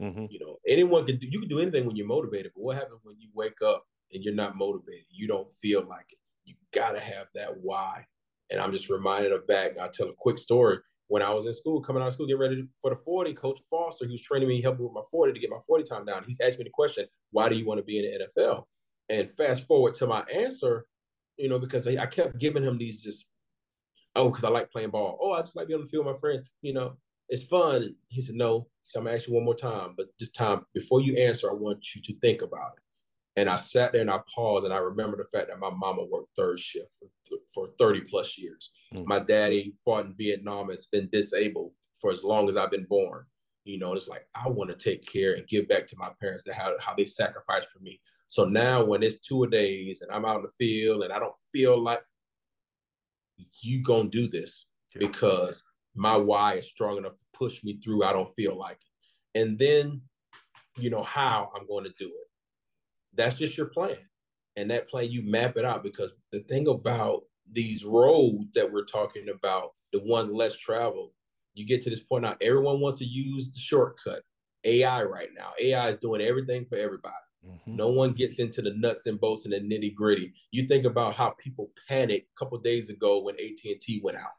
Mm-hmm. You know, anyone can do you can do anything when you're motivated, but what happens when you wake up and you're not motivated? You don't feel like it. You gotta have that why. And I'm just reminded of back. I'll tell a quick story. When I was in school, coming out of school, getting ready for the 40, Coach Foster, who's training me, helping with my 40 to get my 40 time down, he's asked me the question, why do you want to be in the NFL? And fast forward to my answer, you know, because I, I kept giving him these just, oh, because I like playing ball. Oh, I just like being on the field with my friends. You know, it's fun. He said, no. Said, I'm to ask you one more time, but this time, before you answer, I want you to think about it. And I sat there and I paused and I remember the fact that my mama worked third shift for, for 30 plus years. Mm. My daddy fought in Vietnam, and has been disabled for as long as I've been born. You know, it's like I want to take care and give back to my parents to how, how they sacrificed for me. So now when it's two a days and I'm out in the field and I don't feel like you gonna do this yeah. because my why is strong enough to push me through. I don't feel like it. And then, you know, how I'm going to do it that's just your plan. And that plan, you map it out because the thing about these roads that we're talking about, the one less traveled, you get to this point now, everyone wants to use the shortcut. AI right now. AI is doing everything for everybody. Mm-hmm. No one gets into the nuts and bolts and the nitty gritty. You think about how people panicked a couple days ago when AT and T went out.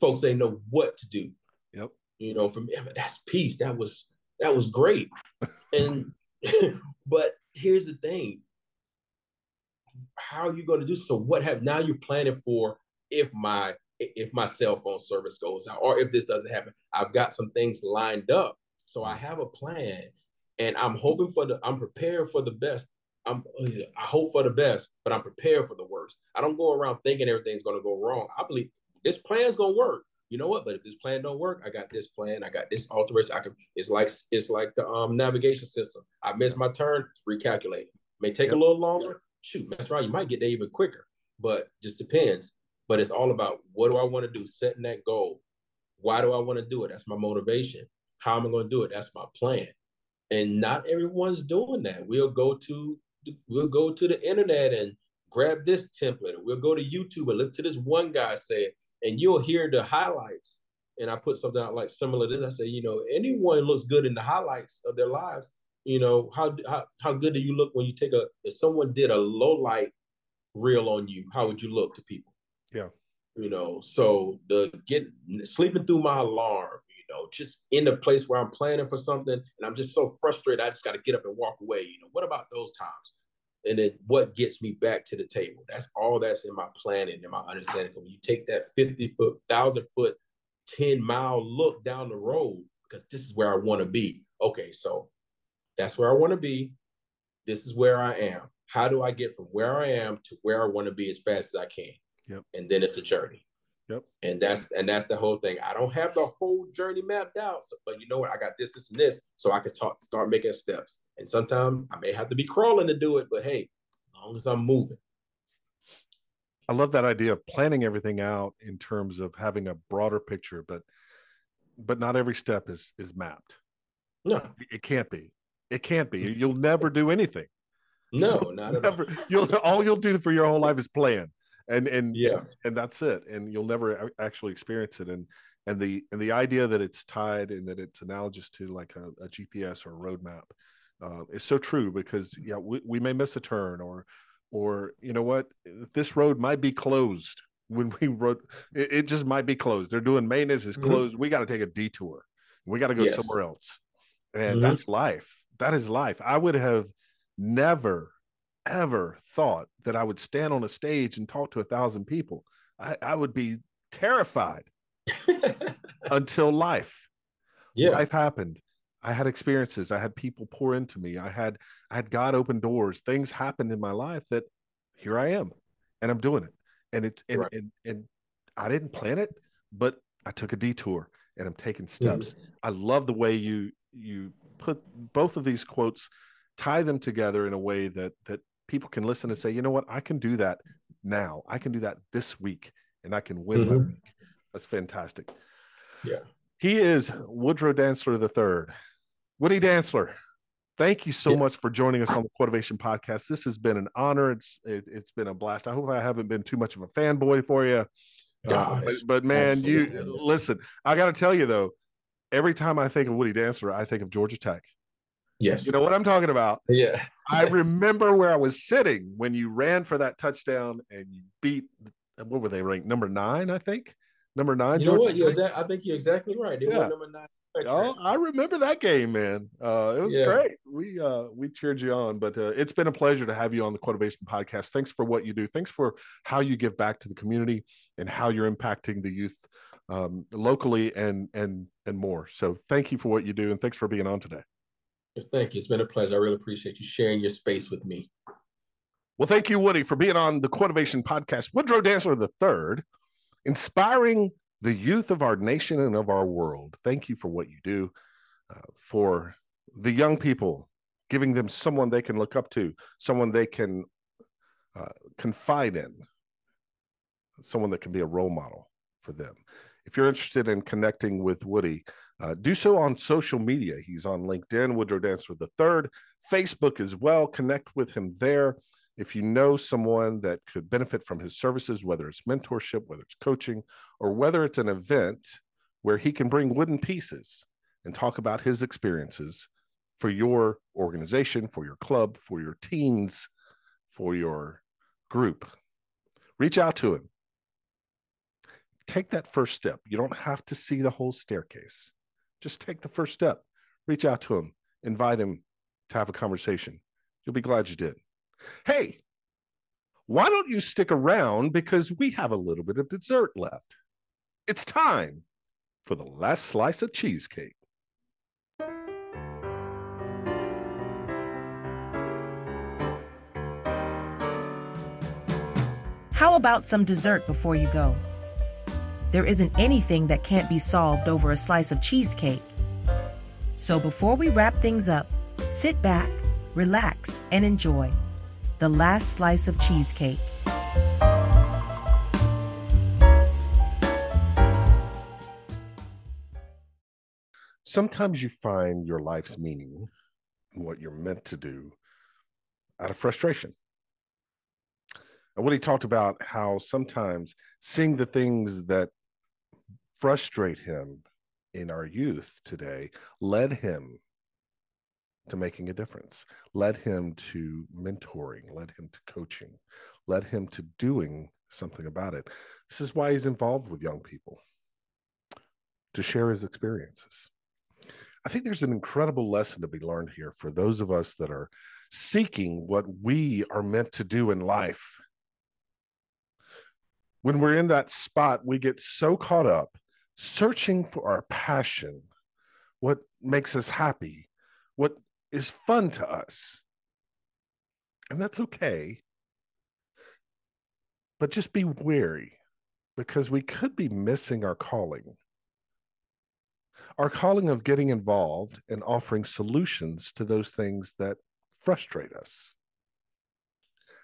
Folks they know what to do. Yep. You know, from that's peace. That was that was great. and but here's the thing how are you going to do so what have now you're planning for if my if my cell phone service goes out or if this doesn't happen i've got some things lined up so i mm. have a plan and i'm hoping for the i'm prepared for the best i'm i hope for the best but i'm prepared for the worst i don't go around thinking everything's going to go wrong i believe this plan's going to work you know what? But if this plan don't work, I got this plan. I got this alteration. I can. It's like it's like the um navigation system. I missed my turn. Recalculate. It may take a little longer. Shoot, that's right. You might get there even quicker, but just depends. But it's all about what do I want to do? Setting that goal. Why do I want to do it? That's my motivation. How am I going to do it? That's my plan. And not everyone's doing that. We'll go to we'll go to the internet and grab this template. We'll go to YouTube and listen to this one guy say and you'll hear the highlights. And I put something out like similar to this. I say, you know, anyone looks good in the highlights of their lives. You know, how how how good do you look when you take a if someone did a low light reel on you, how would you look to people? Yeah. You know, so the get sleeping through my alarm, you know, just in the place where I'm planning for something and I'm just so frustrated, I just got to get up and walk away. You know, what about those times? And then what gets me back to the table. That's all that's in my planning and my understanding. When you take that 50 foot, thousand foot, 10 mile look down the road, because this is where I want to be. Okay, so that's where I want to be. This is where I am. How do I get from where I am to where I want to be as fast as I can? Yep. And then it's a journey. Yep. And that's and that's the whole thing. I don't have the whole journey mapped out, so, but you know what? I got this, this, and this, so I can talk, start making steps. And sometimes I may have to be crawling to do it, but hey, as long as I'm moving. I love that idea of planning everything out in terms of having a broader picture, but but not every step is is mapped. No, it can't be. It can't be. Mm-hmm. You'll never do anything. No, not never. All. You'll all you'll do for your whole life is plan and and yeah and that's it and you'll never actually experience it and and the and the idea that it's tied and that it's analogous to like a, a gps or a roadmap uh, is so true because yeah we, we may miss a turn or or you know what this road might be closed when we wrote it, it just might be closed they're doing maintenance is mm-hmm. closed mm-hmm. we got to take a detour we got to go yes. somewhere else and mm-hmm. that's life that is life i would have never ever thought that I would stand on a stage and talk to a thousand people. I, I would be terrified until life. Yeah. Life happened. I had experiences. I had people pour into me. I had I had God open doors. Things happened in my life that here I am and I'm doing it. And it's and right. and, and I didn't plan it, but I took a detour and I'm taking steps. Mm-hmm. I love the way you you put both of these quotes tie them together in a way that that people can listen and say, you know what, I can do that now. I can do that this week and I can win mm-hmm. my week. That's fantastic. Yeah. He is Woodrow Dantzler the third. Woody Dantzler, thank you so yeah. much for joining us on the Quotivation podcast. This has been an honor. It's it, has been a blast. I hope I haven't been too much of a fanboy for you. But, but, man, you listen. I got to tell you though, every time I think of Woody Dantzler, I think of Georgia Tech. Yes. You know what I'm talking about? Yeah. I remember where I was sitting when you ran for that touchdown and you beat what were they ranked? Number nine, I think. Number nine. You know what? Exa- I think you're exactly right. They yeah. number nine. Oh, I remember that game, man. Uh, it was yeah. great. We uh, we cheered you on, but uh, it's been a pleasure to have you on the Quotivation podcast. Thanks for what you do. Thanks for how you give back to the community and how you're impacting the youth um, locally and and and more. So thank you for what you do, and thanks for being on today. Yes, thank you. It's been a pleasure. I really appreciate you sharing your space with me. Well, thank you, Woody, for being on the Quotivation podcast. Woodrow Dantzler the third, inspiring the youth of our nation and of our world. Thank you for what you do uh, for the young people, giving them someone they can look up to, someone they can uh, confide in, someone that can be a role model for them. If you're interested in connecting with Woody, uh, do so on social media. He's on LinkedIn, Woodrow Dantzler the third, Facebook as well. Connect with him there. If you know someone that could benefit from his services, whether it's mentorship, whether it's coaching, or whether it's an event where he can bring wooden pieces and talk about his experiences for your organization, for your club, for your teens, for your group, reach out to him. Take that first step. You don't have to see the whole staircase. Just take the first step. Reach out to him, invite him to have a conversation. You'll be glad you did. Hey, why don't you stick around because we have a little bit of dessert left? It's time for the last slice of cheesecake. How about some dessert before you go? There isn't anything that can't be solved over a slice of cheesecake. So before we wrap things up, sit back, relax, and enjoy the last slice of cheesecake. Sometimes you find your life's meaning, what you're meant to do, out of frustration. And what he talked about how sometimes seeing the things that frustrate him in our youth today led him to making a difference, led him to mentoring, led him to coaching, led him to doing something about it. This is why he's involved with young people to share his experiences. I think there's an incredible lesson to be learned here for those of us that are seeking what we are meant to do in life. When we're in that spot, we get so caught up searching for our passion, what makes us happy, what is fun to us. And that's okay. But just be wary because we could be missing our calling. Our calling of getting involved and offering solutions to those things that frustrate us.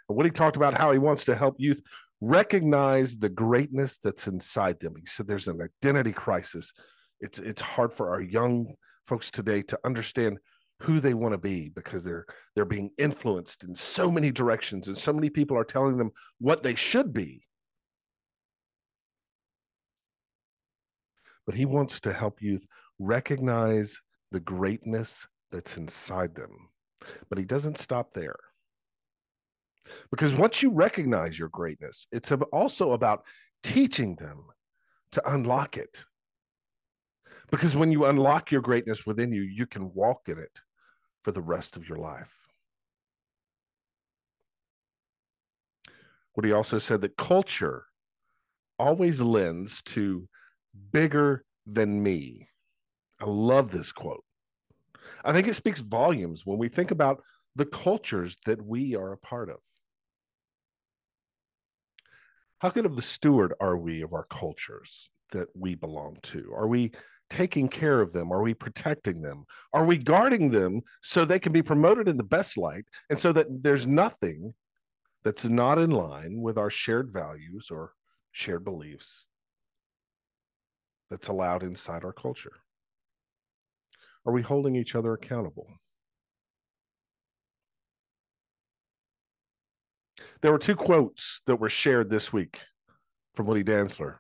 What he talked about how he wants to help youth recognize the greatness that's inside them. He said there's an identity crisis. It's it's hard for our young folks today to understand who they want to be because they're they're being influenced in so many directions and so many people are telling them what they should be but he wants to help youth recognize the greatness that's inside them but he doesn't stop there because once you recognize your greatness it's also about teaching them to unlock it because when you unlock your greatness within you you can walk in it for the rest of your life. What he also said that culture always lends to bigger than me. I love this quote. I think it speaks volumes when we think about the cultures that we are a part of. How good of the steward are we of our cultures that we belong to? Are we taking care of them? Are we protecting them? Are we guarding them so they can be promoted in the best light and so that there's nothing that's not in line with our shared values or shared beliefs that's allowed inside our culture? Are we holding each other accountable? There were two quotes that were shared this week from Woody Dantzler,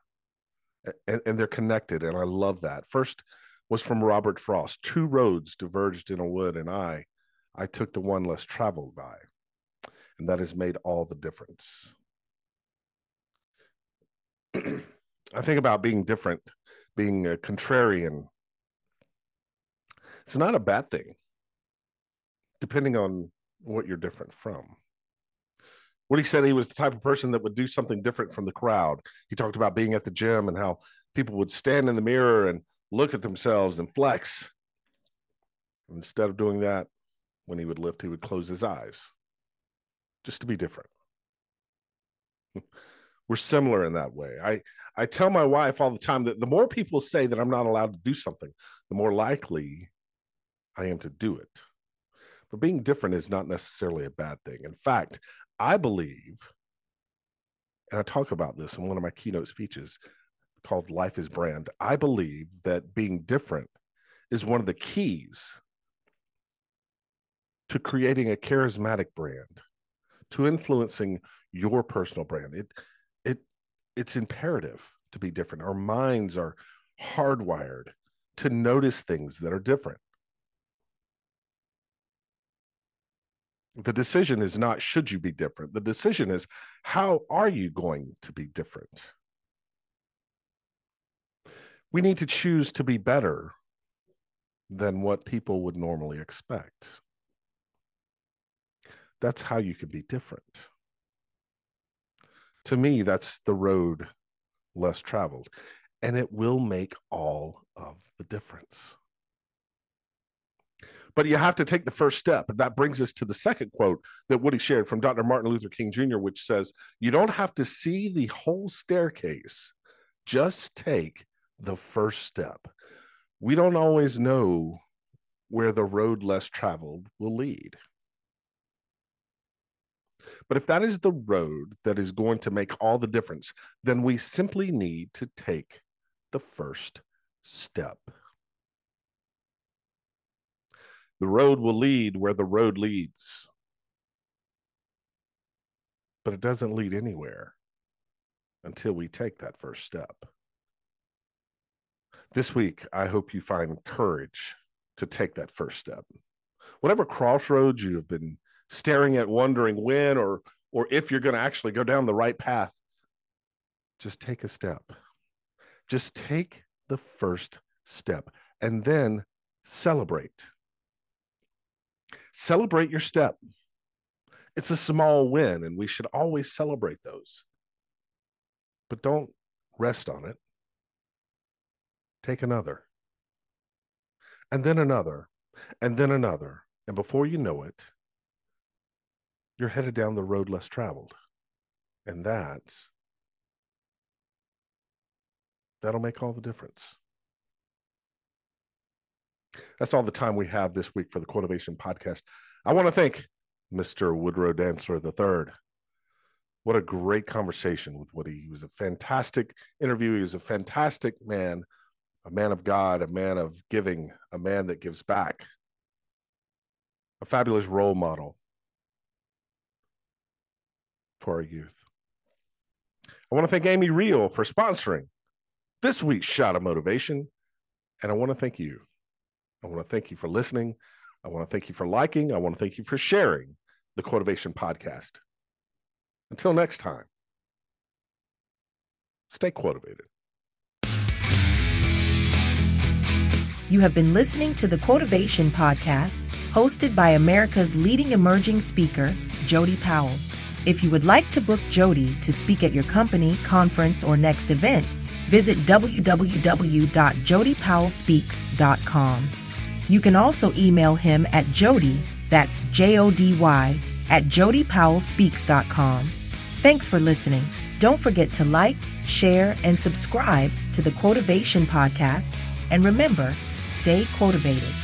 and, and they're connected, and I love that. First was from Robert Frost Two roads diverged in a wood, and I, I took the one less traveled by. And that has made all the difference. I think about being different, being a contrarian. It's not a bad thing, depending on what you're different from. Woody said he was the type of person that would do something different from the crowd. He talked about being at the gym and how people would stand in the mirror and look at themselves and flex. Instead of doing that, when he would lift, he would close his eyes just to be different. We're similar in that way. I, I tell my wife all the time that the more people say that I'm not allowed to do something, the more likely I am to do it. But being different is not necessarily a bad thing. In fact, I believe, and I talk about this in one of my keynote speeches called Life is Brand. I believe that being different is one of the keys to creating a charismatic brand, to influencing your personal brand. It it it's imperative to be different. Our minds are hardwired to notice things that are different. The decision is not should you be different. The decision is how are you going to be different? We need to choose to be better than what people would normally expect. That's how you can be different. To me, that's the road less traveled, and it will make all of the difference. But you have to take the first step. And that brings us to the second quote that Woody shared from Dr. Martin Luther King Jr., which says, You don't have to see the whole staircase, just take the first step. We don't always know where the road less traveled will lead. But if that is the road that is going to make all the difference, then we simply need to take the first step. The road will lead where the road leads. But it doesn't lead anywhere until we take that first step. This week, I hope you find courage to take that first step. Whatever crossroads you have been staring at, wondering when or or if you're going to actually go down the right path, just take a step. Just take the first step and then celebrate. Celebrate your step. It's a small win, and we should always celebrate those. But don't rest on it. Take another, and then another, and then another. And before you know it, you're headed down the road less traveled. And that's that'll make all the difference. That's all the time we have this week for the Quotivation Podcast. I want to thank Mr. Woodrow Dantzler III. What a great conversation with Woody. He was a fantastic interview. He was a fantastic man, a man of God, a man of giving, a man that gives back, a fabulous role model for our youth. I want to thank Amy Reihl for sponsoring this week's Shot of Motivation. And I want to thank you I want to thank you for listening. I want to thank you for liking. I want to thank you for sharing the Quotivation Podcast. Until next time, stay quotivated. You have been listening to the Quotivation Podcast, hosted by America's leading emerging speaker, Jody Powell. If you would like to book Jody to speak at your company, conference, or next event, visit www.jodypowellspeaks.com. You can also email him at Jody, that's J O D Y, at jodypowellspeaks.com. Thanks for listening. Don't forget to like, share, and subscribe to the Quotivation Podcast. And remember, stay quotivated.